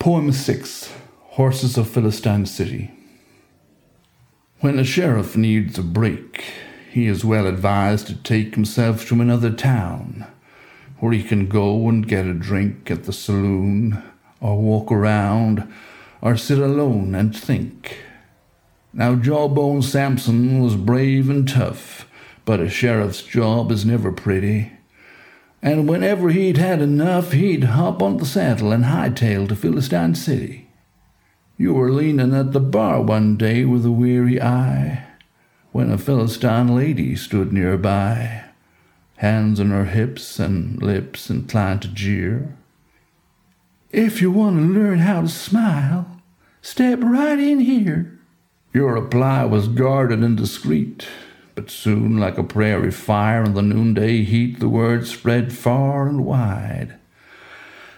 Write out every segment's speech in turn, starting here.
Poem 6 Horses of Philistine City. When a sheriff needs a break, he is well advised to take himself to another town where he can go and get a drink at the saloon, or walk around, or sit alone and think. Now, Jawbone Samson was brave and tough, but a sheriff's job is never pretty and whenever he'd had enough, he'd hop on the saddle and hightail to Philistine City. You were leaning at the bar one day with a weary eye, when a Philistine lady stood nearby, hands on her hips and lips inclined to jeer. If you want to learn how to smile, step right in here. Your reply was guarded and discreet, but soon, like a prairie fire in the noonday heat, the word spread far and wide.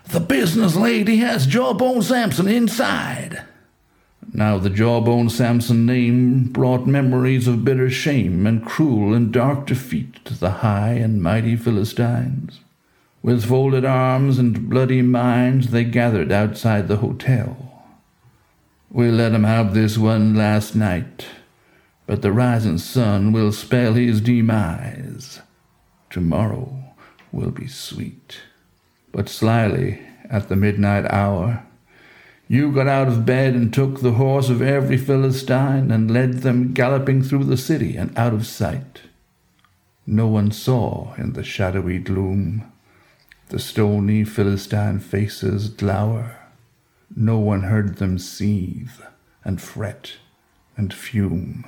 The business lady has Jawbone Samson inside. Now the Jawbone Samson name brought memories of bitter shame and cruel and dark defeat to the high and mighty Philistines. With folded arms and bloody minds, they gathered outside the hotel. We let 'em have this one last night, but the rising sun will spell his demise. Tomorrow will be sweet. But slyly, at the midnight hour, you got out of bed and took the horse of every Philistine and led them galloping through the city and out of sight. No one saw in the shadowy gloom the stony Philistine faces glower. No one heard them seethe and fret and fume.